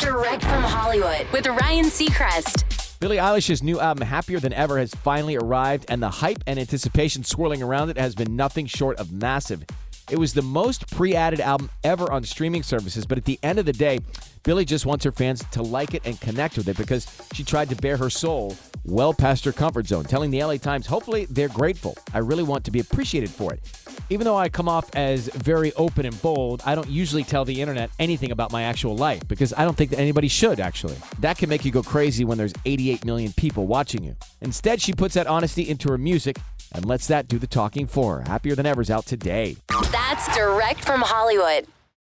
Direct from Hollywood with Ryan Seacrest. Billie Eilish's new album, Happier Than Ever, has finally arrived, and the hype and anticipation swirling around it has been nothing short of massive. It was the most pre added album ever on streaming services, but at the end of the day, Billie just wants her fans to like it and connect with it because she tried to bare her soul well past her comfort zone, telling the LA Times, hopefully they're grateful. I really want to be appreciated for it. Even though I come off as very open and bold, I don't usually tell the internet anything about my actual life because I don't think that anybody should, actually. That can make you go crazy when there's 88 million people watching you. Instead, she puts that honesty into her music and lets that do the talking for her. Happier Than Ever's out today. That's direct from Hollywood.